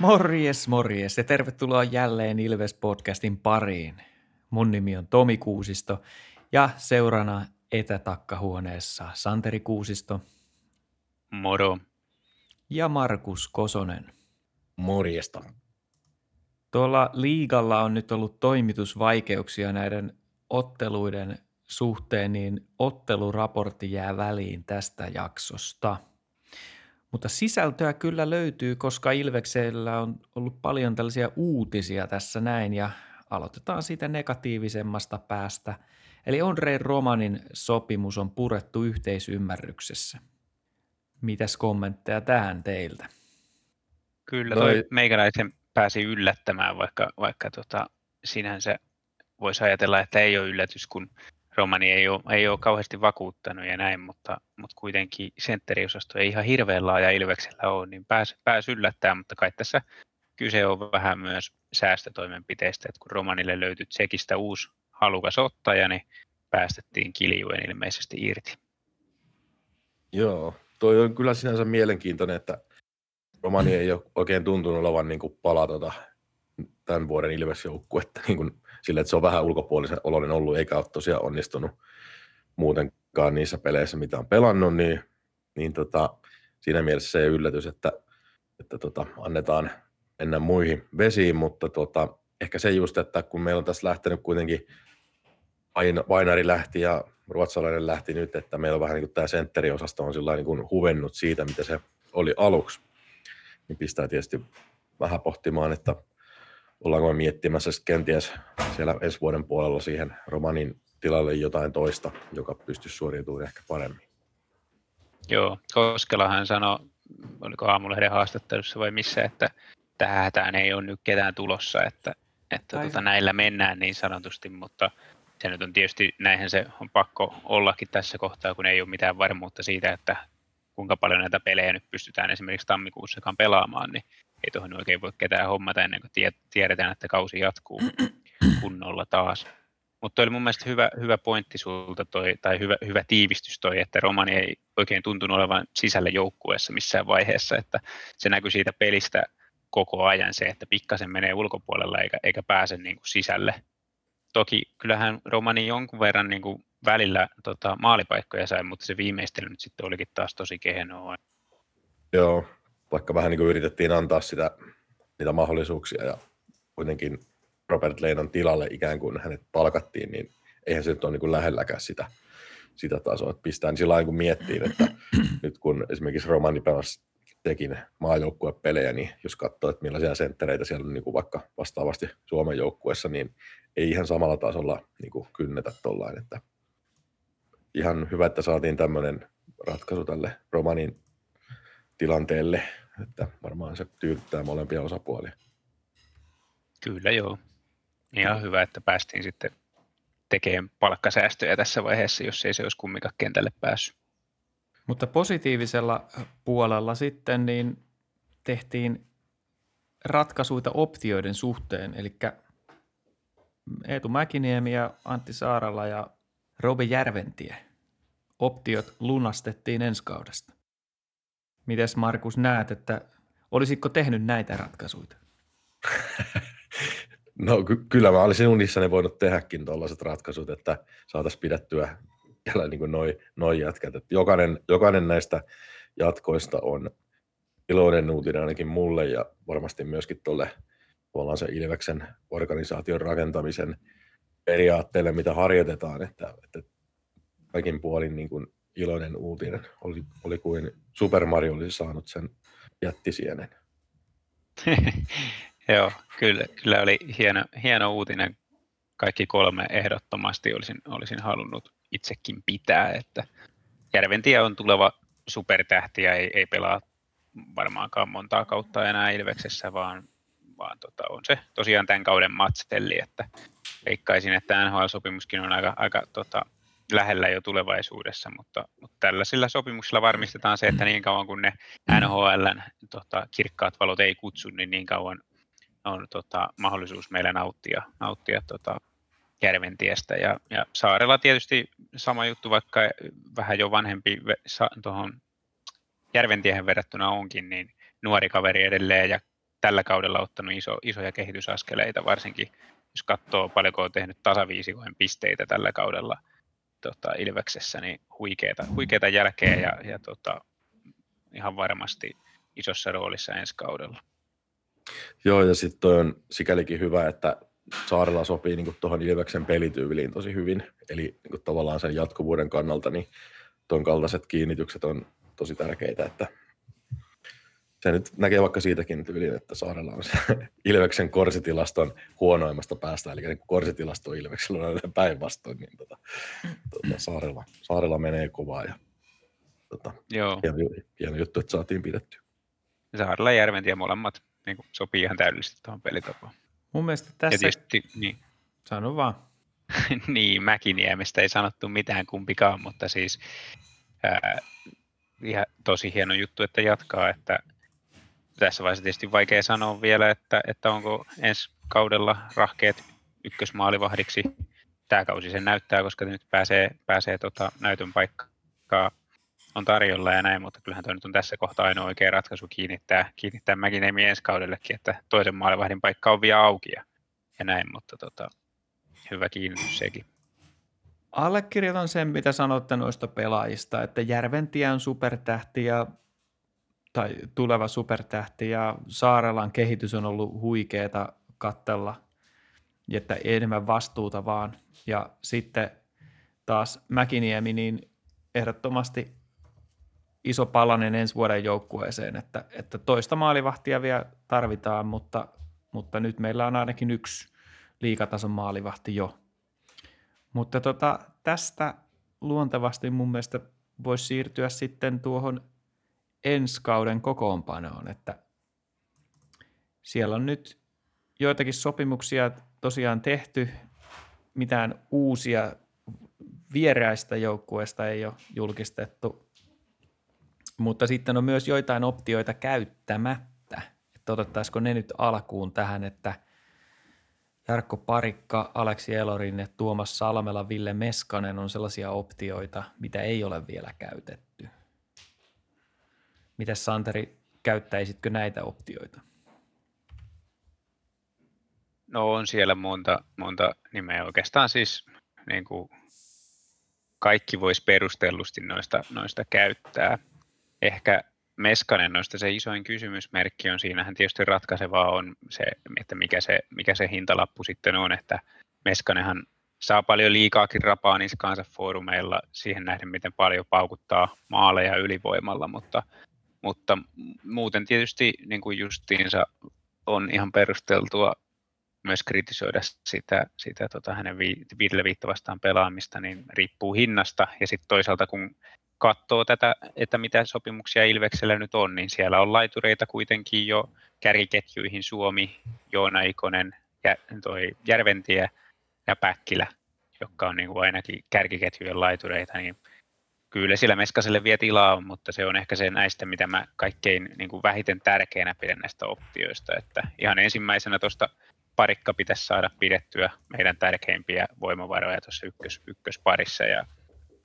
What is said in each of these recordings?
Morjes, morjes ja tervetuloa jälleen Ilves-podcastin pariin. Mun nimi on Tomi Kuusisto ja seurana etätakkahuoneessa Santeri Kuusisto Moro. ja Markus Kosonen. Morjesta. Tuolla liigalla on nyt ollut toimitusvaikeuksia näiden otteluiden suhteen, niin otteluraportti jää väliin tästä jaksosta. Mutta sisältöä kyllä löytyy, koska Ilveksellä on ollut paljon tällaisia uutisia tässä näin ja aloitetaan siitä negatiivisemmasta päästä. Eli Andre Romanin sopimus on purettu yhteisymmärryksessä. Mitäs kommentteja tähän teiltä? Kyllä Noi- toi meikäläisen pääsi yllättämään, vaikka, vaikka tota, sinänsä voisi ajatella, että ei ole yllätys, kun Romani ei ole, ei ole kauheasti vakuuttanut ja näin, mutta, mutta kuitenkin sentteriosasto ei ihan hirveän laaja Ilveksellä ole, niin pääsi, pääsi yllättämään, mutta kai tässä kyse on vähän myös säästötoimenpiteistä, että kun Romanille löytyi Tsekistä uusi halukas ottaja, niin päästettiin kiljuen ilmeisesti irti. Joo, toi on kyllä sinänsä mielenkiintoinen, että Romani ei ole oikein tuntunut olevan niin kuin pala tota, tämän vuoden Ilves-joukkuetta niin kuin, sille, että se on vähän ulkopuolisen oloinen ollut, eikä ole tosiaan onnistunut muutenkaan niissä peleissä, mitä on pelannut, niin, niin tota, siinä mielessä se ei yllätys, että, että tota, annetaan mennä muihin vesiin, mutta tota, ehkä se just, että kun meillä on tässä lähtenyt kuitenkin Vain- Vainari lähti ja ruotsalainen lähti nyt, että meillä on vähän niin kuin tämä sentteriosasto on sillä niin kuin huvennut siitä, mitä se oli aluksi. Niin pistää tietysti vähän pohtimaan, että ollaanko me miettimässä sit kenties siellä ensi vuoden puolella siihen romanin tilalle jotain toista, joka pystyisi suoriutumaan ehkä paremmin. Joo, Koskelahan sanoi, oliko aamulehden haastattelussa vai missä, että tähän ei ole nyt ketään tulossa, että, että tota, näillä mennään niin sanotusti, mutta se nyt on tietysti, näinhän se on pakko ollakin tässä kohtaa, kun ei ole mitään varmuutta siitä, että kuinka paljon näitä pelejä nyt pystytään esimerkiksi tammikuussakaan pelaamaan, niin ei tuohon oikein voi ketään hommata ennen kuin tie- tiedetään, että kausi jatkuu kunnolla taas. Mutta oli mun mielestä hyvä, hyvä pointti sulta toi, tai hyvä, hyvä tiivistys toi, että Romani ei oikein tuntunut olevan sisällä joukkueessa missään vaiheessa, että se näkyy siitä pelistä koko ajan se, että pikkasen menee ulkopuolella eikä, eikä pääse niin kuin sisälle. Toki kyllähän Romani jonkun verran niin kuin välillä tota, maalipaikkoja sai, mutta se viimeistely nyt sitten olikin taas tosi kehenoa. Joo, vaikka vähän niin kuin yritettiin antaa sitä, niitä mahdollisuuksia ja kuitenkin Robert Leinon tilalle ikään kuin hänet palkattiin, niin eihän se nyt ole niin kuin lähelläkään sitä, sitä tasoa, että pistää niin sillä lailla, kun miettii, että nyt kun esimerkiksi Romani pelasi tekin maajoukkuepelejä, niin jos katsoo, että millaisia senttereitä siellä on niin kuin vaikka vastaavasti Suomen joukkueessa, niin ei ihan samalla tasolla niin kuin kynnetä tuollain, että ihan hyvä, että saatiin tämmöinen ratkaisu tälle Romanin tilanteelle, että varmaan se tyydyttää molempia osapuolia. Kyllä joo. Ihan hyvä, että päästiin sitten tekemään palkkasäästöjä tässä vaiheessa, jos ei se olisi kumminkaan kentälle päässyt. Mutta positiivisella puolella sitten niin tehtiin ratkaisuita optioiden suhteen, eli Eetu Mäkiniemi ja Antti Saarala ja Robe Järventie. Optiot lunastettiin ensi kaudesta. Mites Markus näet, että olisitko tehnyt näitä ratkaisuja? No ky- kyllä mä olisin unissani voinut tehdäkin tuollaiset ratkaisut, että saataisiin pidettyä vielä niin kuin noi, noi jätkät. Jokainen, jokainen näistä jatkoista on iloinen uutinen ainakin mulle ja varmasti myöskin tuolle tavallaan se Ilveksen organisaation rakentamisen periaatteelle, mitä harjoitetaan, että, että kaikin puolin niin kuin iloinen uutinen oli, oli kuin Super Mario olisi saanut sen jättisienen. Joo, kyllä, kyllä oli hieno, hieno uutinen. Kaikki kolme ehdottomasti olisin, olisin halunnut itsekin pitää, että Järventie on tuleva supertähti ja ei, ei pelaa varmaankaan montaa kautta enää Ilveksessä, vaan, vaan tota, on se tosiaan tämän kauden matselli, että veikkaisin, että NHL-sopimuskin on aika, aika tota, lähellä jo tulevaisuudessa, mutta, mutta tällaisilla sopimuksilla varmistetaan se, että niin kauan kun ne NHLn tota, kirkkaat valot ei kutsu, niin niin kauan on tota, mahdollisuus meillä nauttia, nauttia tota, Järventiestä. Ja, ja Saarella tietysti sama juttu, vaikka vähän jo vanhempi tuohon Järventiehen verrattuna onkin, niin nuori kaveri edelleen ja tällä kaudella ottanut iso, isoja kehitysaskeleita, varsinkin jos katsoo paljonko on tehnyt tasaviisikojen pisteitä tällä kaudella tota, Ilveksessä, niin huikeita, huikeita jälkeä ja, ja tota, ihan varmasti isossa roolissa ensi kaudella. Joo, ja sitten on sikälikin hyvä, että Saarella sopii niin tuohon Ilveksen pelityyliin tosi hyvin. Eli niin tavallaan sen jatkuvuuden kannalta niin tuon kaltaiset kiinnitykset on tosi tärkeitä, että se nyt näkee vaikka siitäkin tyyliin, että Saarella on se Ilveksen korsitilaston huonoimmasta päästä, eli niin korsitilasto Ilveksellä on päinvastoin, niin tota, tota, Saarella, Saarella menee kovaa ja tota, Joo. Hieno, hieno, juttu, että saatiin pidettyä. Saarella ja Järventie molemmat niin sopii ihan täydellisesti tuohon pelitapaan. Mun mielestä tässä... Ja tietysti, niin. Sano vaan. niin, Mäkiniemestä ei sanottu mitään kumpikaan, mutta siis ää, ihan tosi hieno juttu, että jatkaa, että tässä vaiheessa tietysti vaikea sanoa vielä, että, että onko ensi kaudella rahkeet ykkösmaalivahdiksi. Tämä kausi sen näyttää, koska nyt pääsee, pääsee tota näytön paikkaa on tarjolla ja näin, mutta kyllähän tuo nyt on tässä kohtaa ainoa oikea ratkaisu kiinnittää, kiinnittää Mäkinemi ensi kaudellekin, että toisen maalivahdin paikka on vielä auki ja, ja näin, mutta tota, hyvä kiinnitys sekin. Allekirjoitan sen, mitä sanotte noista pelaajista, että Järventie on supertähti ja, tai tuleva supertähti ja Saarelan kehitys on ollut huikeeta kattella, että enemmän vastuuta vaan. Ja sitten taas Mäkiniemi, niin ehdottomasti iso palanen ensi vuoden joukkueeseen, että, että toista maalivahtia vielä tarvitaan, mutta, mutta nyt meillä on ainakin yksi liikatason maalivahti jo. Mutta tota, tästä luontevasti mun mielestä voisi siirtyä sitten tuohon ensi kauden kokoonpanoon, että siellä on nyt joitakin sopimuksia tosiaan tehty, mitään uusia vieräistä joukkueesta ei ole julkistettu mutta sitten on myös joitain optioita käyttämättä. Että otettaisiko ne nyt alkuun tähän, että Jarkko Parikka, Aleksi Elorinne, Tuomas Salmela, Ville Meskanen on sellaisia optioita, mitä ei ole vielä käytetty. Miten Santeri, käyttäisitkö näitä optioita? No on siellä monta, monta nimeä. Oikeastaan siis niin kuin kaikki voisi perustellusti noista, noista käyttää ehkä Meskanen noista se isoin kysymysmerkki on, siinähän tietysti ratkaisevaa on se, että mikä se, mikä se hintalappu sitten on, että Meskanenhan saa paljon liikaakin rapaa niskaansa foorumeilla siihen nähden, miten paljon paukuttaa maaleja ylivoimalla, mutta, mutta muuten tietysti niin kuin justiinsa on ihan perusteltua myös kritisoida sitä, sitä tota hänen viidelle viitta vastaan pelaamista, niin riippuu hinnasta. Ja sitten toisaalta kun katsoo tätä, että mitä sopimuksia Ilveksellä nyt on, niin siellä on laitureita kuitenkin jo kärkiketjuihin Suomi, Joona Ikonen, ja toi Järventie ja Päkkilä, jotka on niin kuin ainakin kärkiketjujen laitureita, niin kyllä sillä Meskaselle vie tilaa mutta se on ehkä se näistä, mitä mä kaikkein niin kuin vähiten tärkeänä pidän näistä optioista, että ihan ensimmäisenä tuosta parikka pitäisi saada pidettyä meidän tärkeimpiä voimavaroja tuossa ykkös, ykkösparissa ja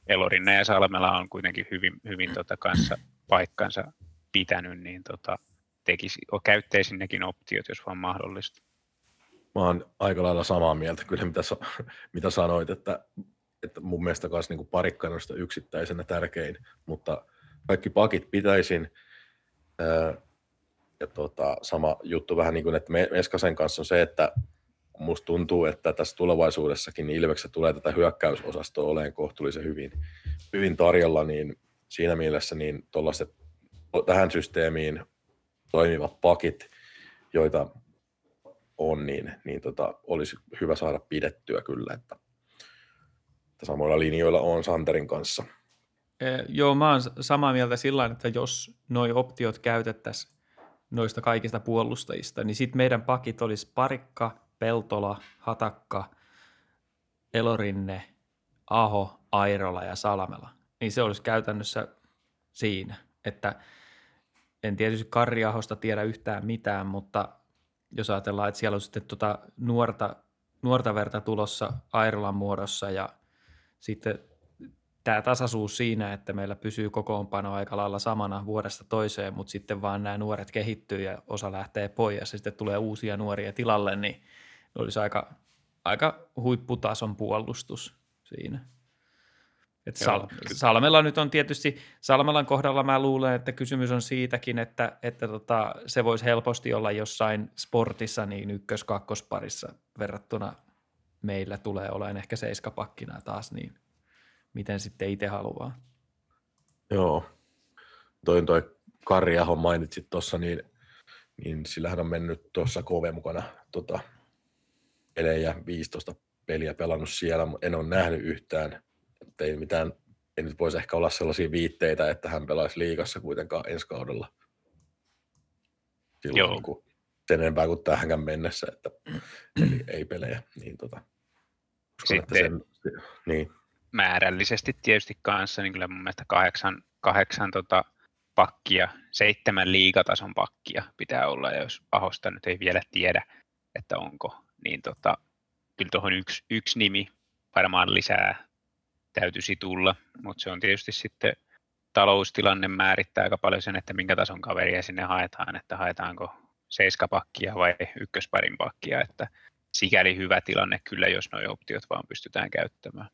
Elorinne ja Salmela on kuitenkin hyvin, hyvin tota kanssa paikkansa pitänyt, niin tota, tekisi, käyttäisin nekin optiot, jos vaan mahdollista. Mä oon aika lailla samaa mieltä kyllä, mitä, mitä sanoit, että, että mun mielestä myös niin parikkanoista yksittäisenä tärkein, mutta kaikki pakit pitäisin. ja tota, sama juttu vähän niin kuin, että Meskasen kanssa on se, että musta tuntuu, että tässä tulevaisuudessakin Ilveksessä tulee tätä hyökkäysosastoa olemaan kohtuullisen hyvin, hyvin tarjolla, niin siinä mielessä niin tähän systeemiin toimivat pakit, joita on, niin, niin tota, olisi hyvä saada pidettyä kyllä, että samoilla linjoilla on Santerin kanssa. E, joo, mä oon samaa mieltä sillä että jos nuo optiot käytettäisiin noista kaikista puolustajista, niin sitten meidän pakit olisi parikka, Peltola, Hatakka, Elorinne, Aho, Airola ja Salmela, niin se olisi käytännössä siinä, että en tietysti Karriahosta tiedä yhtään mitään, mutta jos ajatellaan, että siellä on sitten tuota nuorta, nuorta verta tulossa Airolan muodossa ja sitten tämä tasaisuus siinä, että meillä pysyy kokoonpano aika lailla samana vuodesta toiseen, mutta sitten vaan nämä nuoret kehittyy ja osa lähtee pois ja sitten tulee uusia nuoria tilalle, niin olisi aika, aika huipputason puolustus siinä. Et Sal- Salmella nyt on tietysti, Salmelan kohdalla mä luulen, että kysymys on siitäkin, että, että tota, se voisi helposti olla jossain sportissa niin ykkös-kakkosparissa verrattuna meillä tulee olemaan ehkä seiskapakkina taas, niin miten sitten itse haluaa. Joo. Toi, toi Kari Aho mainitsit tuossa, niin, niin sillähän on mennyt tuossa KV mukana tota, pelejä, 15 peliä pelannut siellä, en ole nähnyt yhtään, ei mitään, ei nyt voisi ehkä olla sellaisia viitteitä, että hän pelaisi liigassa kuitenkaan ensi kaudella. Silloin Joo. Niin sen enempää kuin tähänkään mennessä, että eli ei pelejä. Niin tota, uskon, Sitten, sen, niin. määrällisesti tietysti kanssa, niin kyllä mun mielestä kahdeksan, kahdeksan tota, pakkia, seitsemän liigatason pakkia pitää olla, ja jos Ahosta nyt ei vielä tiedä, että onko, niin tota, kyllä tuohon yksi, yksi nimi varmaan lisää täytyisi tulla, mutta se on tietysti sitten taloustilanne määrittää aika paljon sen, että minkä tason kaveria sinne haetaan, että haetaanko seiskapakkia vai ykkösparin pakkia, että sikäli hyvä tilanne kyllä, jos nuo optiot vaan pystytään käyttämään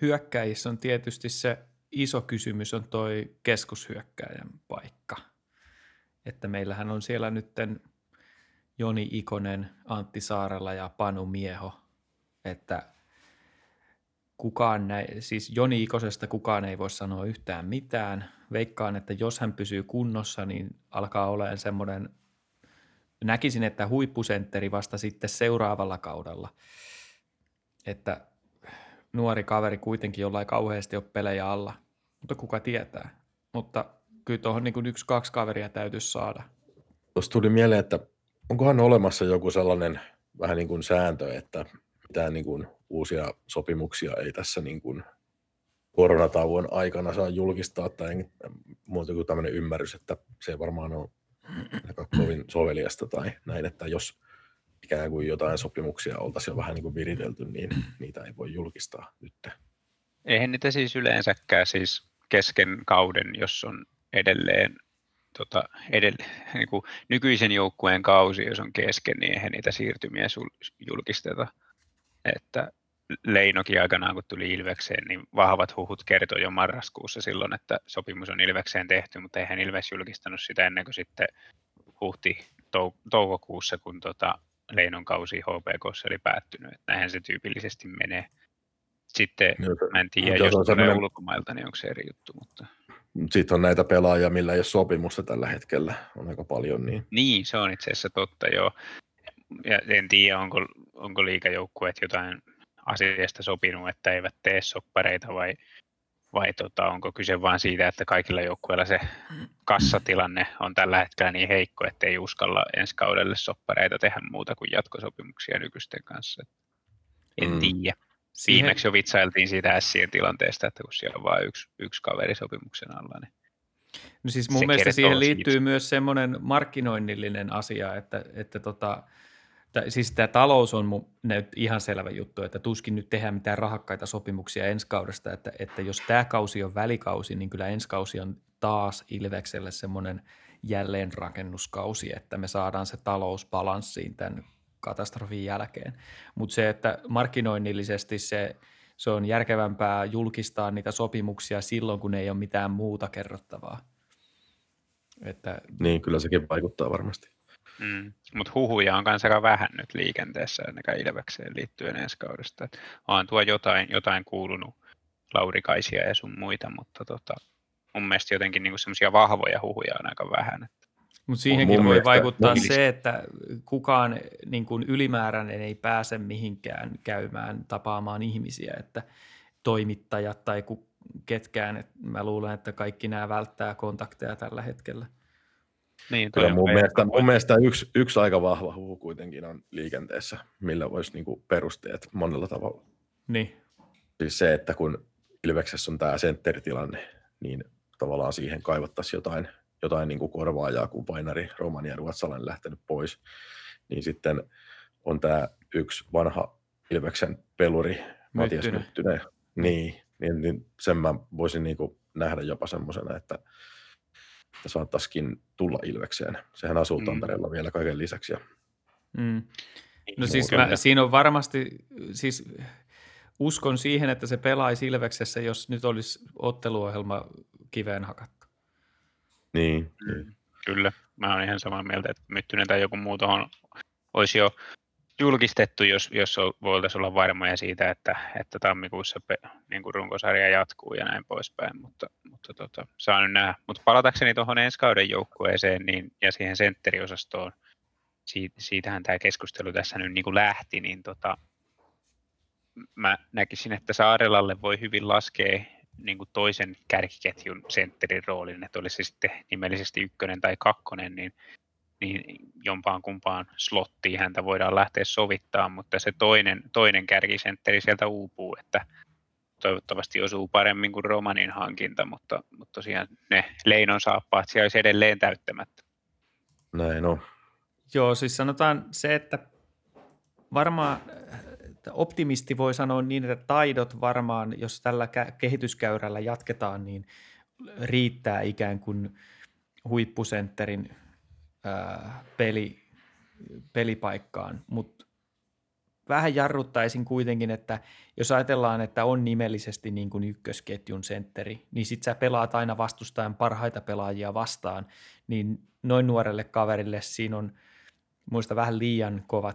hyökkäjissä on tietysti se iso kysymys on toi keskushyökkäjän paikka. Että meillähän on siellä nytten Joni Ikonen, Antti Saarella ja Panu Mieho, että kukaan näin, siis Joni Ikosesta kukaan ei voi sanoa yhtään mitään. Veikkaan, että jos hän pysyy kunnossa, niin alkaa olemaan semmoinen, näkisin, että huippusentteri vasta sitten seuraavalla kaudella. Että nuori kaveri kuitenkin, jolla ei kauheasti ole pelejä alla, mutta kuka tietää. Mutta kyllä tuohon niin yksi-kaksi kaveria täytyisi saada. Tuossa tuli mieleen, että onkohan olemassa joku sellainen vähän niin kuin sääntö, että mitään niin kuin uusia sopimuksia ei tässä niin kuin koronatauon aikana saa julkistaa, tai muuta kuin tämmöinen ymmärrys, että se ei varmaan ole kovin soveliasta tai näin, että jos ikään kuin jotain sopimuksia oltaisiin jo vähän niin kuin viritelty, niin niitä ei voi julkistaa nyt. Eihän niitä siis yleensäkään siis kesken kauden, jos on edelleen tota, edell, niin kuin nykyisen joukkueen kausi, jos on kesken, niin eihän niitä siirtymiä julkisteta. Että Leinokin aikanaan, kun tuli Ilvekseen, niin vahvat huhut kertoi jo marraskuussa silloin, että sopimus on Ilvekseen tehty, mutta eihän Ilves julkistanut sitä ennen kuin sitten huhti toukokuussa, kun tota, Leinon kausi HPK oli päättynyt. Että näinhän se tyypillisesti menee. Sitten no, mä en tiedä, jos, tulee ulkomailta, niin onko se eri juttu. Mutta... Sitten on näitä pelaajia, millä ei ole sopimusta tällä hetkellä. On aika paljon. Niin, niin se on itse asiassa totta, joo. Ja en tiedä, onko, onko liikajoukkueet jotain asiasta sopinut, että eivät tee soppareita vai vai tota, onko kyse vain siitä, että kaikilla joukkueilla se kassatilanne on tällä hetkellä niin heikko, että ei uskalla ensi kaudelle soppareita tehdä muuta kuin jatkosopimuksia nykyisten kanssa. En mm. tiedä. Siihen... Viimeksi jo vitsailtiin siitä Sien tilanteesta, että kun siellä on vain yksi, yksi kaveri sopimuksen alla, niin No siis mun mielestä siihen liittyy siitä. myös semmoinen markkinoinnillinen asia, että, että tota, siis tämä talous on mun, ihan selvä juttu, että tuskin nyt tehdään mitään rahakkaita sopimuksia ensi kaudesta, että, että jos tämä kausi on välikausi, niin kyllä ensi kausi on taas Ilvekselle semmoinen jälleenrakennuskausi, että me saadaan se talous balanssiin tämän katastrofin jälkeen. Mutta se, että markkinoinnillisesti se, se on järkevämpää julkistaa niitä sopimuksia silloin, kun ei ole mitään muuta kerrottavaa. Että... Niin, kyllä sekin vaikuttaa varmasti. Mm. Mutta huhuja on myös aika vähän nyt liikenteessä ainakaan Ilvekseen liittyen ensi kaudesta. Et on tuo jotain, jotain kuulunut Laurikaisia ja sun muita, mutta tota, mun mielestä jotenkin niinku semmoisia vahvoja huhuja on aika vähän. Mutta siihenkin voi mielestä, vaikuttaa se, että kukaan niin kuin ylimääräinen ei pääse mihinkään käymään tapaamaan ihmisiä, että toimittajat tai ketkään, että mä luulen, että kaikki nämä välttää kontakteja tällä hetkellä. Niin, Kyllä mun mielestä, mun mielestä yksi, yksi aika vahva huhu kuitenkin on liikenteessä, millä voisi niinku perusteet monella tavalla. Niin. Siis se, että kun Ilveksessä on tämä sentteritilanne, niin tavallaan siihen kaivattaisiin jotain, jotain niin kuin korvaajaa, kun painari Romania ja Ruotsalainen lähtenyt pois. Niin sitten on tämä yksi vanha Ilveksen peluri, Matias Myttynen, Niin, niin, niin sen mä voisin niin kuin nähdä jopa semmoisena, että, että saattaisikin tulla Ilvekseen. Sehän asuu Mm. Tampereella vielä kaiken lisäksi. Ja, Mm. No siis mä, siinä on varmasti, siis uskon siihen, että se pelaisi Ilveksessä, jos nyt olisi otteluohjelma kiveen hakattu. niin. Mm, kyllä, mä olen ihan samaa mieltä, että Myttynen tai joku muu tuohon olisi jo julkistettu, jos, jos voitaisiin olla varmoja siitä, että, että tammikuussa pe, niin kuin runkosarja jatkuu ja näin poispäin, mutta, mutta tota, saa nyt nähdä. Mutta palatakseni tuohon ensi kauden joukkueeseen niin, ja siihen sentteriosastoon, siitä, siitähän tämä keskustelu tässä nyt niin kuin lähti, niin tota, mä näkisin, että Saarelalle voi hyvin laskea niin kuin toisen kärkiketjun sentterin roolin, että olisi se sitten nimellisesti ykkönen tai kakkonen, niin, niin jompaan kumpaan slottiin häntä voidaan lähteä sovittaa, mutta se toinen, toinen kärkisentteri sieltä uupuu, että toivottavasti osuu paremmin kuin Romanin hankinta, mutta, mutta tosiaan ne Leinon saappaat siellä olisi edelleen täyttämättä. Näin on. Joo, siis sanotaan se, että varmaan että optimisti voi sanoa niin, että taidot varmaan, jos tällä kä- kehityskäyrällä jatketaan, niin riittää ikään kuin huippusentterin ää, peli, pelipaikkaan, mutta vähän jarruttaisin kuitenkin, että jos ajatellaan, että on nimellisesti niin kuin ykkösketjun sentteri, niin sit sä pelaat aina vastustajan parhaita pelaajia vastaan, niin noin nuorelle kaverille siinä on muista vähän liian kova,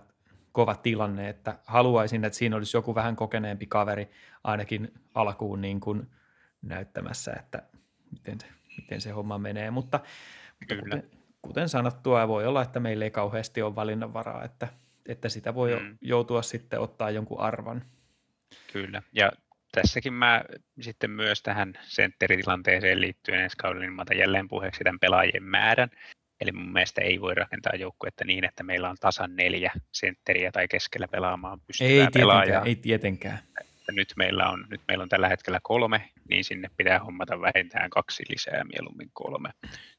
kova tilanne, että haluaisin, että siinä olisi joku vähän kokeneempi kaveri ainakin alkuun niin kuin näyttämässä, että miten se, miten se homma menee, mutta, mutta Kyllä. kuten, kuten sanottua, voi olla, että meillä ei kauheasti ole valinnanvaraa, että, että sitä voi Mm. joutua sitten ottaa jonkun arvan. Kyllä, ja tässäkin mä sitten myös tähän sentteritilanteeseen liittyen ensi kaudella, niin mä otan jälleen puheeksi tämän pelaajien määrän. Eli mun mielestä ei voi rakentaa joukkuetta niin, että meillä on tasan neljä sentteriä tai keskellä pelaamaan pystyvää Ei pelaajaa. ei tietenkään. Että Nyt meillä, on, nyt meillä on tällä hetkellä kolme, niin sinne pitää hommata vähintään kaksi lisää, mieluummin kolme,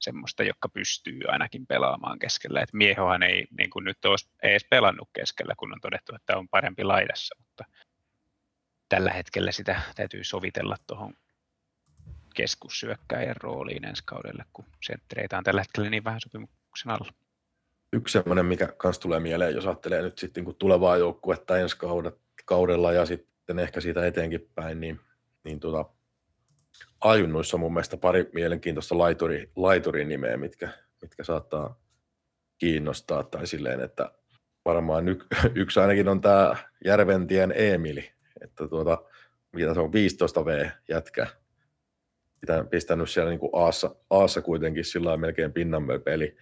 semmoista, joka pystyy ainakin pelaamaan keskellä. Et miehohan ei niin kuin nyt ole edes pelannut keskellä, kun on todettu, että on parempi laidassa, mutta tällä hetkellä sitä täytyy sovitella tuohon keskussyökkäjän rooliin ensi kaudelle, kun senttereitä on tällä hetkellä niin vähän sopimuksen alla. Yksi semmoinen, mikä kans tulee mieleen, jos ajattelee nyt sitten kun tulevaa joukkuetta ensi kaudella ja sitten ehkä siitä eteenkin päin, niin, niin tota, ajunnuissa mun mielestä pari mielenkiintoista laituri, laiturin nimeä, mitkä, mitkä saattaa kiinnostaa tai silleen, että varmaan y, yksi ainakin on tämä Järventien Emili, että tuota, mitä se on 15 V jätkä, Pitä- pistänyt siellä niin kuin Aassa, kuitenkin sillä melkein pinnan peli,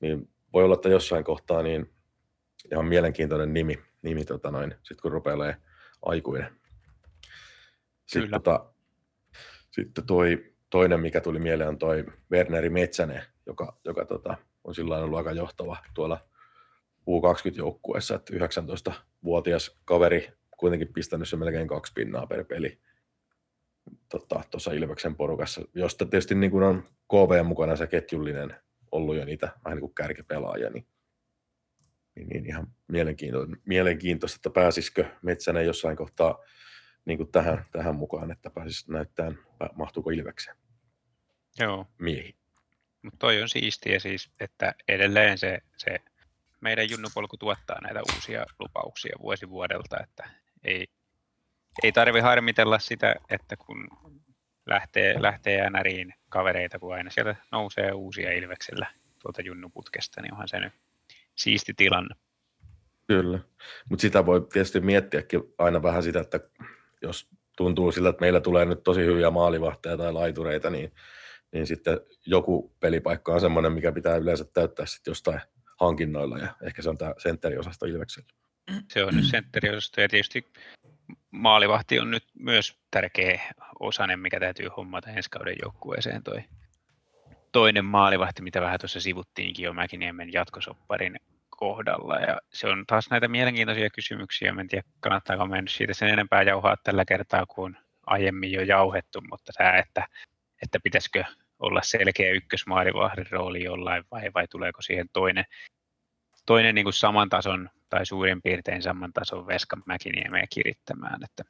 niin voi olla, että jossain kohtaa niin ihan mielenkiintoinen nimi, nimi tota noin, sit kun olemaan aikuinen. Sitten, Kyllä. tota, sitten toi toinen, mikä tuli mieleen, on toi Werneri Metsänen, joka, joka tota, on sillä ollut aika johtava tuolla U20-joukkueessa, että 19-vuotias kaveri kuitenkin pistänyt se melkein kaksi pinnaa per peli tuossa tota, Ilveksen porukassa, josta tietysti niin kuin on KV mukana se ketjullinen ollut jo niitä vähän niin kuin kärkipelaajia, niin, niin, niin ihan mielenkiintoista, mielenkiintoista, että pääsisikö Metsänen jossain kohtaa niin kuin tähän, tähän mukaan, että pääsisi näyttämään, mahtuuko Ilvekseen Joo, miehi. Mutta toi on siistiä siis, että edelleen se, se meidän junnupolku tuottaa näitä uusia lupauksia vuosi vuodelta, että ei, ei tarvi harmitella sitä, että kun lähtee, lähtee NRiin kavereita, kun aina sieltä nousee uusia Ilveksellä tuolta junnuputkesta, niin onhan se nyt siisti tilanne. Kyllä, mutta sitä voi tietysti miettiäkin aina vähän sitä, että jos tuntuu siltä, että meillä tulee nyt tosi hyviä maalivahteja tai laitureita, niin, niin sitten joku pelipaikka on semmoinen, mikä pitää yleensä täyttää sitten jostain hankinnoilla, ja ehkä se on tämä sentteriosasto Ilveksellä. Se on nyt sentteriosasto ja tietysti maalivahti on nyt myös tärkeä osanen, mikä täytyy hommata ensi kauden joukkueeseen toi toinen maalivahti, mitä vähän tuossa sivuttiinkin jo Mäkiniemen jatkosopparin kohdalla. Ja se on taas näitä mielenkiintoisia kysymyksiä. Mä en tiedä, kannattaako mennä siitä sen enempää jauhaa tällä kertaa, kuin aiemmin jo jauhettu, mutta tämä, että, että pitäisikö olla selkeä ykkösmaalivahdin rooli jollain vai, vai tuleeko siihen toinen, toinen niin kuin saman tason tai suurin piirtein saman tason Veskan Mäkiniemeä kirittämään. Että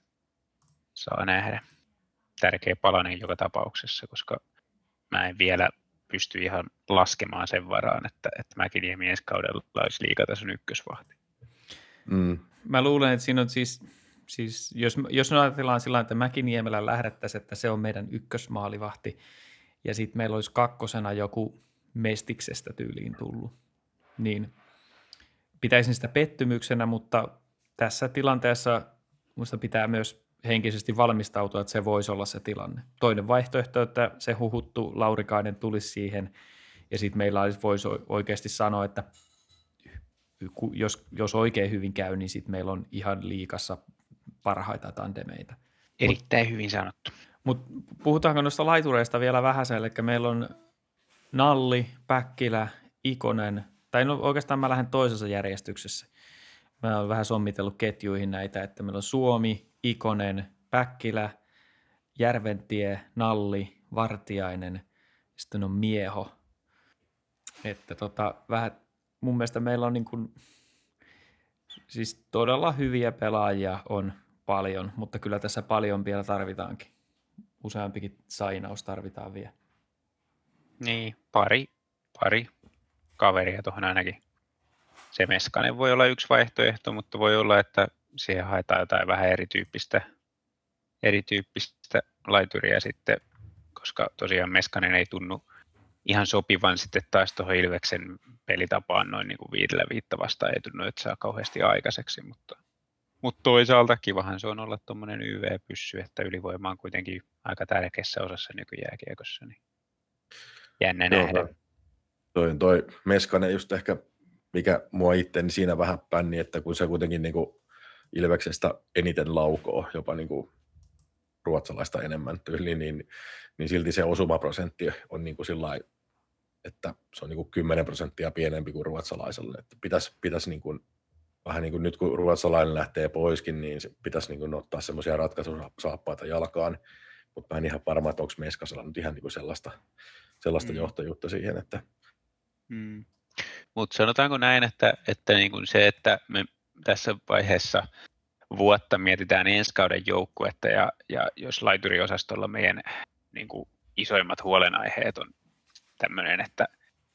saa nähdä. Tärkeä palanen joka tapauksessa, koska mä en vielä pysty ihan laskemaan sen varaan, että, että Mäkiniemi ensi kaudella olisi liikatason ykkösvahti. Mm. Mä luulen, että siinä on siis, siis jos, jos me ajatellaan sillä että Mäkiniemellä lähdettäisiin, että se on meidän ykkösmaalivahti, ja sitten meillä olisi kakkosena joku Mestiksestä tyyliin tullut, niin pitäisin sitä pettymyksenä, mutta tässä tilanteessa minusta pitää myös henkisesti valmistautua, että se voisi olla se tilanne. Toinen vaihtoehto, että se huhuttu Laurikainen tulisi siihen, ja sitten meillä voisi oikeasti sanoa, että jos, jos oikein hyvin käy, niin sitten meillä on ihan liikassa parhaita tandemeita. Erittäin Mut, hyvin sanottu. Mutta puhutaanko noista laitureista vielä vähän eli meillä on Nalli, Päkkilä, Ikonen, tai no oikeastaan mä lähden toisessa järjestyksessä. Mä oon vähän sommitellut ketjuihin näitä, että meillä on Suomi, Ikonen, Päkkilä, Järventie, Nalli, Vartiainen, sitten on Mieho. Että tota, vähän, mun mielestä meillä on niin kuin, siis todella hyviä pelaajia on paljon, mutta kyllä tässä paljon vielä tarvitaankin. Useampikin sainaus tarvitaan vielä. Niin, pari, pari kaveria tuohon ainakin. Se Meskanen voi olla yksi vaihtoehto, mutta voi olla, että siihen haetaan jotain vähän erityyppistä, erityyppistä laituria sitten, koska tosiaan Meskanen ei tunnu ihan sopivan sitten taas tuohon Ilveksen pelitapaan noin niin kuin viidellä viitta vastaan ei tunnu, että saa kauheasti aikaiseksi, mutta, mutta toisaalta kivahan se on olla tuommoinen YV-pyssy, että ylivoima on kuitenkin aika tärkeässä osassa nykyjääkiekossa, niin jännä Joo, nähdä. Toi, toi Meskanen just ehkä, mikä mua itse, niin siinä vähän pänni, että kun se kuitenkin niin kuin Ilveksestä eniten laukoo, jopa niin kuin ruotsalaista enemmän tyyli, niin, niin silti se osumaprosentti on niin kuin sillai, että se on niin kuin 10 prosenttia pienempi kuin ruotsalaiselle. Että pitäisi, pitäisi niin kuin, vähän niin kuin nyt kun ruotsalainen lähtee poiskin, niin se pitäisi niin kuin ottaa semmoisia ratkaisusaappaita jalkaan, mutta mä en ihan varma, että onko Meskasella nyt ihan niin kuin sellaista, sellaista mm. johtajuutta siihen, että mm. Mutta sanotaanko näin, että, että niin kuin se, että me tässä vaiheessa vuotta mietitään ensi kauden joukkuetta ja, ja jos laituriosastolla meidän niin kuin isoimmat huolenaiheet on tämmöinen, että,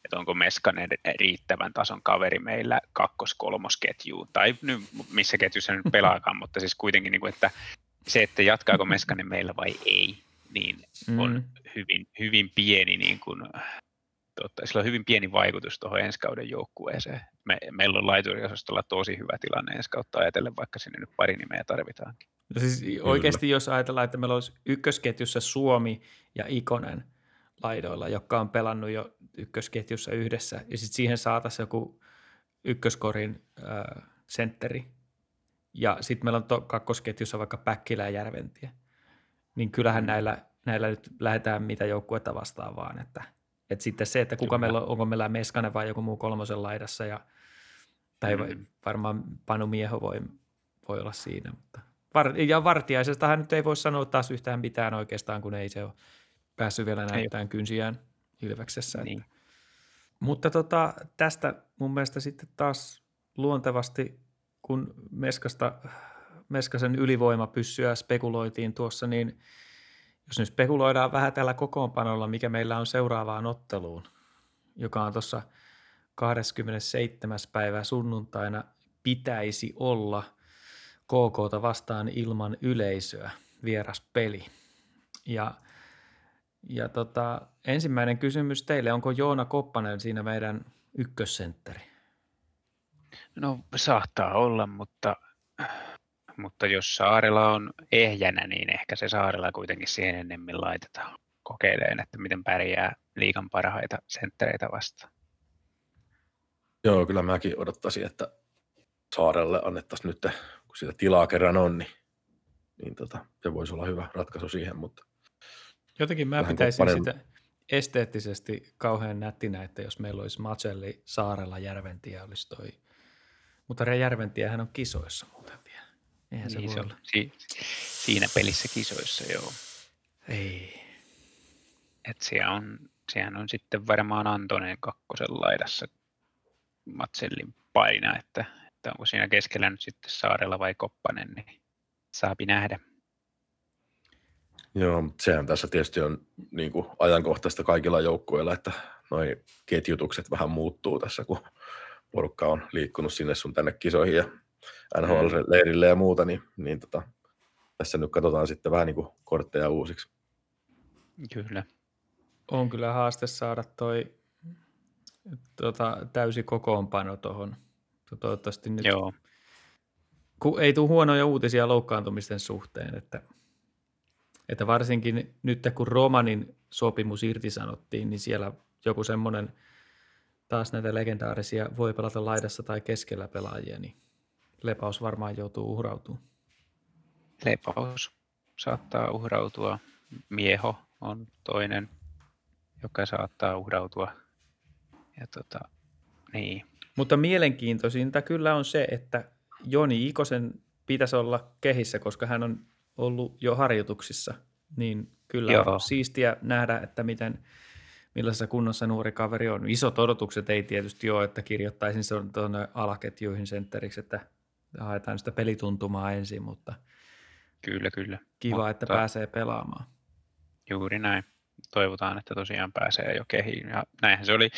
että onko Meskanen riittävän tason kaveri meillä kakkos-kolmosketjuun, tai nyt missä ketjussa nyt pelaakaan, mutta siis kuitenkin, niin kuin, että se, että jatkaako Meskanen meillä vai ei, niin on mm. hyvin, hyvin pieni niin kuin, totta, sillä on hyvin pieni vaikutus tuohon ensi kauden joukkueeseen. Me, meillä on laituriosastolla tosi hyvä tilanne ensi kautta ajatellen, vaikka sinne nyt pari nimeä tarvitaankin. No siis oikeasti jos ajatellaan, että meillä olisi ykkösketjussa Suomi ja Ikonen laidoilla, jotka on pelannut jo ykkösketjussa yhdessä, ja sitten siihen saataisiin joku ykköskorin äh, sentteri, ja sitten meillä on to, kakkosketjussa vaikka Päkkilä ja Järventie, niin kyllähän mm. näillä, näillä nyt lähdetään mitä joukkuetta vastaan vaan, että – et sitten se, että kuka meillä on, onko meillä Meskanen vai joku muu kolmosen laidassa, ja, tai mm. varmaan Panu Mieho voi, voi olla siinä. Mutta var, ja Vartiaisestahan nyt ei voi sanoa taas yhtään mitään oikeastaan, kun ei se ole päässyt vielä näyttämään kynsiään Ilveksessä. Niin. Että. Mutta tota, tästä mun mielestä sitten taas luontevasti, kun Meskasta, Meskasen ylivoimapyssyä spekuloitiin tuossa, niin – jos nyt spekuloidaan vähän tällä kokoonpanolla, mikä meillä on seuraavaan otteluun, joka on tuossa 27. päivä sunnuntaina, pitäisi olla KKta vastaan ilman yleisöä, vieras peli. Ja, ja tota, ensimmäinen kysymys teille, onko Joona Koppanen siinä meidän ykkössentteri? No saattaa olla, mutta mutta jos Saarella on ehjänä, niin ehkä se Saarella kuitenkin siihen ennemmin laitetaan kokeileen, että miten pärjää liikan parhaita senttereitä vastaan. Joo, kyllä mäkin odottaisin, että Saarelle annettaisiin nyt, kun sitä tilaa kerran on, niin, niin tota, se voisi olla hyvä ratkaisu siihen, mutta Jotenkin mä pitäisin koppanen... sitä esteettisesti kauhean nättinä, että jos meillä olisi Macelli, Saarella, Järventiä olisi toi. Mutta Järventiähän on kisoissa muuten vielä. Eihän se, niin, se on si- siinä pelissä kisoissa, joo. Ei. Et siellä on, sehän on sitten varmaan Antonen kakkosen laidassa Matsellin paina, että, että onko siinä keskellä nyt sitten Saarella vai Koppanen, niin saapi nähdä. Joo, mutta sehän tässä tietysti on niin kuin ajankohtaista kaikilla joukkueilla, että noin ketjutukset vähän muuttuu tässä, kun porukka on liikkunut sinne sun tänne kisoihin ja NHL-leirille ja muuta, niin, niin tota, tässä nyt katsotaan sitten vähän niin kuin kortteja uusiksi. Kyllä. On kyllä haaste saada toi tota, täysi kokoonpano tuohon. Toivottavasti nyt, Joo. kun ei tule huonoja uutisia loukkaantumisten suhteen, että, että varsinkin nyt kun Romanin sopimus irtisanottiin, niin siellä joku semmoinen taas näitä legendaarisia voi pelata laidassa tai keskellä pelaajia, niin Lepaus varmaan joutuu uhrautumaan. Lepaus saattaa uhrautua. Mieho on toinen, joka saattaa uhrautua. Ja tota, niin. Mutta mielenkiintoisinta kyllä on se, että Joni Ikosen pitäisi olla kehissä, koska hän on ollut jo harjoituksissa. Niin kyllä Joo. on siistiä nähdä, että miten, millaisessa kunnossa nuori kaveri on. Isot odotukset ei tietysti ole, että kirjoittaisin sen tuonne alaketjuihin sentteriksi, että haetaan sitä pelituntumaa ensin, mutta Kyllä, kyllä. kiva, Mutta- että pääsee pelaamaan. Juuri näin. Toivotaan, että tosiaan pääsee jo kehiin. Ja näinhän se oli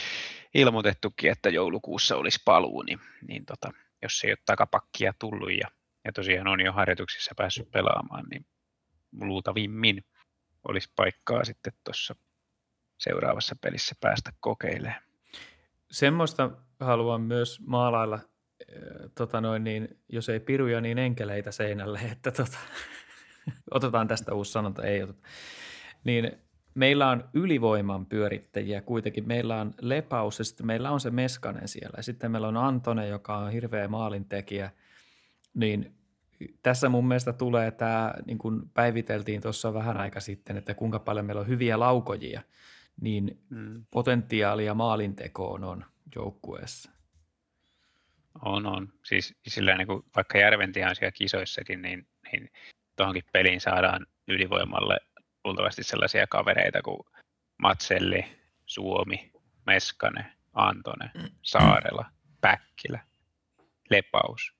ilmoitettukin, että joulukuussa olisi paluu, niin, niin tota, jos ei ole takapakkia tullut ja, ja tosiaan on jo harjoituksissa päässyt pelaamaan, niin luultavimmin olisi paikkaa sitten tuossa seuraavassa pelissä päästä kokeilemaan. Semmoista haluan myös maalailla, tota noin, niin, jos ei piruja, niin enkeleitä seinälle, että tota, otetaan tästä uusi sanonta, ei oteta. Niin meillä on ylivoiman pyörittäjiä kuitenkin. Meillä on Lepaus ja sitten meillä on se Meskanen siellä. Ja sitten meillä on Antone, joka on hirveä maalintekijä. Niin tässä mun mielestä tulee tämä, niin kuin päiviteltiin tuossa vähän aika sitten, että kuinka paljon meillä on hyviä laukojia, niin Mm. potentiaalia maalintekoon on joukkueessa. On, on. Siis sillä niin kuin, vaikka siellä kisoissakin, niin, niin tuohonkin peliin saadaan ylivoimalle luultavasti sellaisia kavereita kuin Matselli, Suomi, Meskanen, Antone, Saarela, Päkkilä, Lepaus,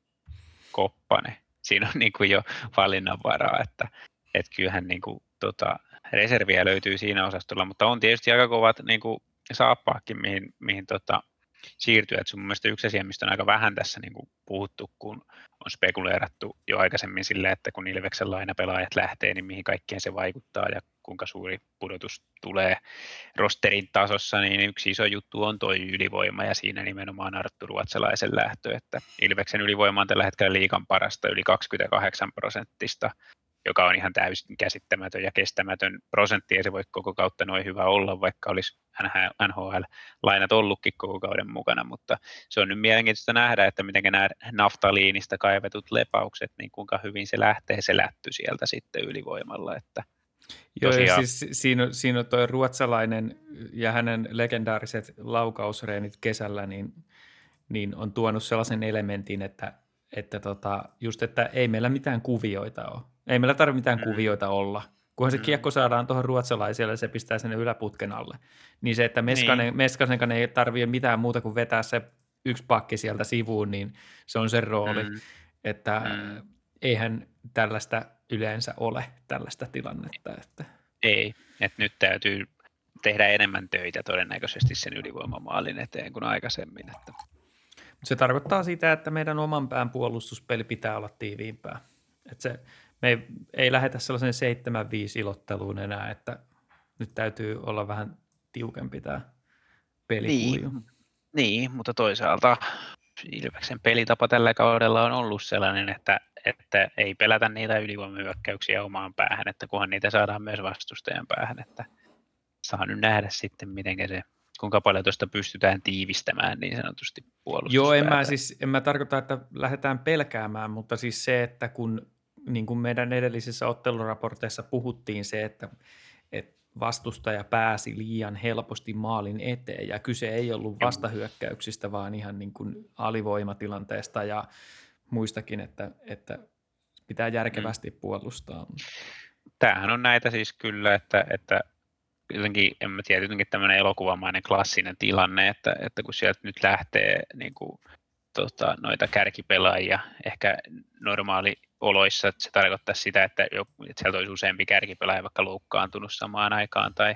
Koppane. Siinä on niin kuin jo valinnanvaraa, että, että kyllähän niin kuin, tota, reserviä löytyy siinä osastolla, mutta on tietysti aika kovat niin kuin, saappaakin, mihin, mihin tota, siirtyä. Et se on mun mielestä yksi asia, mistä on aika vähän tässä niin kuin puhuttu, kun on spekuleerattu jo aikaisemmin sille, että kun Ilveksen lainapelaajat lähtee, niin mihin kaikkeen se vaikuttaa ja kuinka suuri pudotus tulee rosterin tasossa, niin yksi iso juttu on tuo ylivoima ja siinä nimenomaan Arttu Ruotsalaisen lähtö, että Ilveksen ylivoima on tällä hetkellä liikan parasta yli 28 prosenttista, joka on ihan täysin käsittämätön ja kestämätön prosentti, ei se voi koko kautta noin hyvä olla, vaikka olisi NHL-lainat ollutkin koko kauden mukana, mutta se on nyt mielenkiintoista nähdä, että miten nämä naftaliinista kaivetut lepaukset, niin kuinka hyvin se lähtee se lätty sieltä sitten ylivoimalla, että Joo, ja siis siinä, on- siinä on tuo ruotsalainen ja hänen legendaariset laukausreenit kesällä, niin, niin on tuonut sellaisen elementin, että, että tota, just, että ei meillä mitään kuvioita ole. Ei meillä tarvitse mitään Mm. kuvioita olla. Kunhan se Mm. kiekko saadaan tuohon ruotsalaiselle ja se pistää sen yläputken alle. Niin se, että Meskanen, Niin. Meskasenkaan ei tarvitse mitään muuta kuin vetää se yksi pakki sieltä sivuun, niin se on sen rooli. Mm. Että Mm. eihän tällaista yleensä ole, tällaista tilannetta. Että Ei, että nyt täytyy tehdä enemmän töitä todennäköisesti sen ylivoimamaalin eteen kuin aikaisemmin. Että Se tarkoittaa sitä, että meidän oman pään puolustuspeli pitää olla tiiviimpää. Että se, me ei, ei lähetä sellaisen 7-5 ilotteluun enää, että nyt täytyy olla vähän tiukempi tämä pelikulju. Niin. niin, mutta toisaalta Ilveksen pelitapa tällä kaudella on ollut sellainen, että, että ei pelätä niitä ylivoimahyökkäyksiä omaan päähän, että kunhan niitä saadaan myös vastustajan päähän, että saa nyt nähdä sitten, miten se, kuinka paljon tuosta pystytään tiivistämään niin sanotusti puolustuspäätä. Joo, en mä, siis, en mä tarkoita, että lähdetään pelkäämään, mutta siis se, että kun niin kuin meidän edellisissä otteluraporteissa puhuttiin se, että, että vastustaja pääsi liian helposti maalin eteen. Ja kyse ei ollut vastahyökkäyksistä, vaan ihan niin kuin alivoimatilanteesta ja muistakin, että, että pitää järkevästi puolustaa. tämähän on näitä siis kyllä, että, että jotenkin, en mä tiedä, jotenkin tämmöinen elokuvamainen klassinen tilanne, että, että kun sieltä nyt lähtee niin kuin, tota, noita kärkipelaajia, ehkä normaali oloissa, että se tarkoittaa sitä, että, joku, että sieltä olisi useampi kärkipelaaja vaikka loukkaantunut samaan aikaan tai,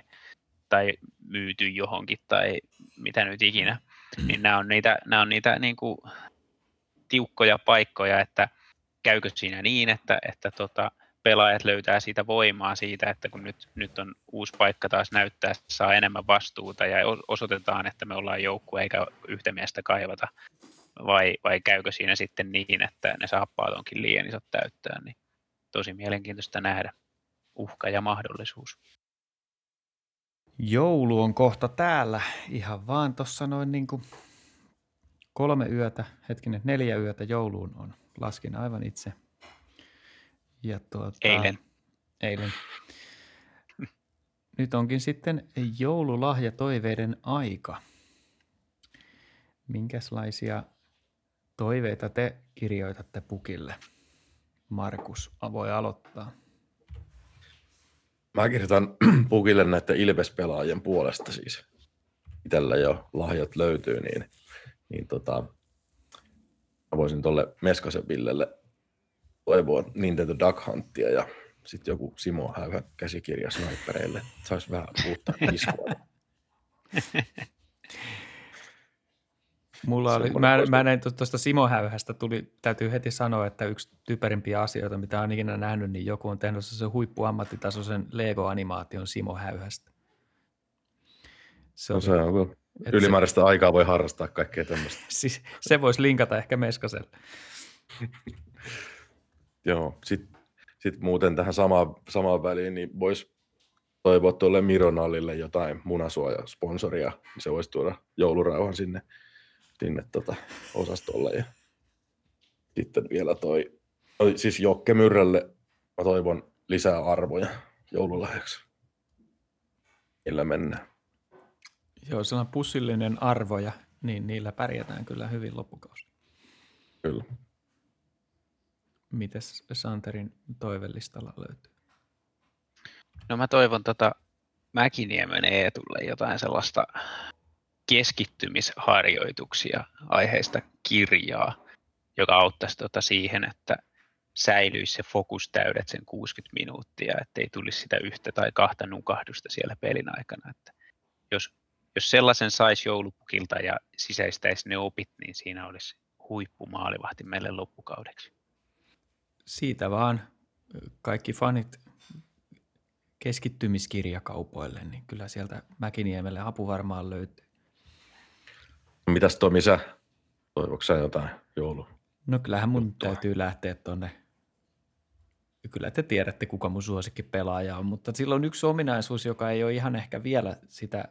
tai myyty johonkin tai mitä nyt ikinä. Niin nämä on niitä, nämä on niitä niin kuin, tiukkoja paikkoja, että käykö siinä niin, että, että tota, pelaajat löytää siitä voimaa siitä, että kun nyt, nyt on uusi paikka taas näyttää, että saa enemmän vastuuta ja osoitetaan, että me ollaan joukkue eikä yhtä miestä kaivata, vai, vai käykö siinä sitten niin, että ne saappaat onkin liian isot täyttää, niin tosi mielenkiintoista nähdä uhka ja mahdollisuus. Joulu on kohta täällä, ihan vaan tuossa noin niin kuin kolme yötä, hetkinen, neljä yötä jouluun on. Laskin aivan itse. Ja tuota, eilen. Eilen. Nyt onkin sitten joululahjatoiveiden aika. Minkälaisia toiveita te kirjoitatte pukille? Markus voi aloittaa. Mä kirjoitan pukille näiden Ilves-pelaajien puolesta siis. Itellä jo lahjat löytyy, niin, niin tota, mä voisin tuolle Meskasen Villelle toivoa Nintendo Duck Huntia ja sitten joku Simo Häyhä käsikirja snipereille. Saisi vähän uutta iskua. Mulla oli, mä, mä näin tuosta Simo Häyhästä, tuli, täytyy heti sanoa, että yksi typerimpiä asioita, mitä on ikinä nähnyt, niin joku on tehnyt se huippuammattitasoisen Lego-animaation Simo Häyhästä. Se, no, se on ylimääräistä se, aikaa voi harrastaa kaikkea tämmöistä. Siis, se voisi linkata ehkä Meskaselle. Joo, sitten sit muuten tähän samaan, samaan väliin, niin voisi toivoa tuolle Mironallille jotain munasuojasponsoria, niin se voisi tuoda joulurauhan sinne, sinne tota osastolle. Ja sitten vielä toi, siis Jokke Myrrälle mä toivon lisää arvoja joululahjaksi. Millä mennään. Joo, sellainen pussillinen arvoja, niin niillä pärjätään kyllä hyvin loppukausi. Kyllä. Mites Santerin toivellistalla löytyy? No mä toivon tota Mäkiniemen Eetulle jotain sellaista keskittymisharjoituksia aiheista kirjaa, joka auttaisi tota siihen, että säilyisi se fokus täydet sen 60 minuuttia, ettei tulisi sitä yhtä tai kahta nukahdusta siellä pelin aikana. Että jos, jos sellaisen saisi joulupukilta ja sisäistäisi ne opit, niin siinä olisi huippumaalivahti meille loppukaudeksi siitä vaan kaikki fanit keskittymiskirjakaupoille, niin kyllä sieltä Mäkiniemelle apu varmaan löytyy. Mitäs Tomi sä? Toivoiko sä jotain joulu? No kyllähän mun juttua. täytyy lähteä tonne. Kyllä te tiedätte, kuka mun suosikki pelaaja on, mutta sillä on yksi ominaisuus, joka ei ole ihan ehkä vielä sitä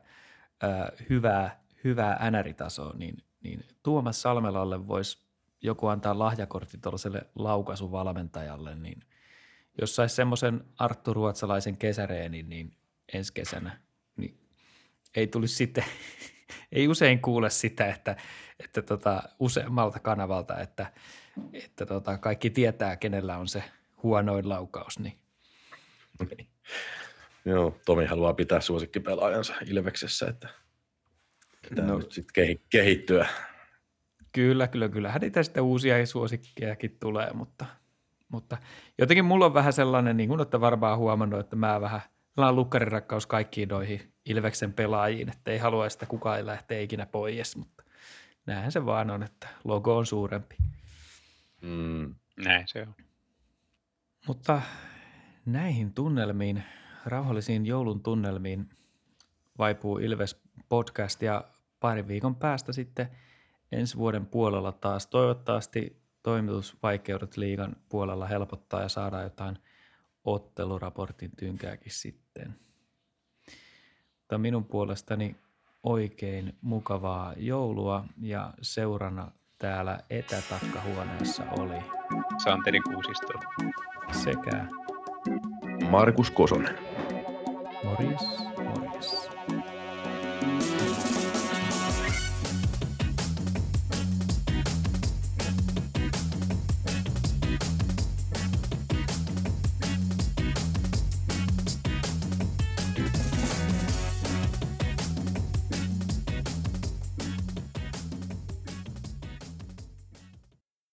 äh, hyvää, hyvää NR-tasoa, niin, niin Tuomas Salmelalle voisi joku antaa lahjakortti tuollaiselle laukaisuvalmentajalle, niin jos saisi semmoisen Arttu Ruotsalaisen kesäreenin, niin ensi kesänä, niin ei tulisi sitten, ei usein kuule sitä, että, että tota, useammalta kanavalta, että, että tota, kaikki tietää, kenellä on se huonoin laukaus. Niin. Joo, Tomi haluaa pitää suosikkipelaajansa Ilveksessä, että pitää no, nyt sitten kehittyä Kyllä, kyllä, kyllä. Niitä sitten uusia suosikkejakin tulee, mutta, mutta jotenkin mulla on vähän sellainen, niin kuin olette varmaan huomannut, että mä vähän, mä on lukkarirakkaus kaikkiin noihin Ilveksen pelaajiin, että ei halua sitä kukaan lähteä ikinä pois, mutta näinhän se vaan on, että logo on suurempi. Mm, näin se on. Mutta näihin tunnelmiin, rauhallisiin joulun tunnelmiin vaipuu Ilves podcast ja parin viikon päästä sitten – ensi vuoden puolella taas. Toivottavasti toimitusvaikeudet liigan puolella helpottaa ja saadaan jotain otteluraportin tynkääkin sitten. Mutta minun puolestani oikein mukavaa joulua ja seurana täällä etätakkahuoneessa oli Santeri Kuusisto sekä Markus Kosonen. Morjes, morjes.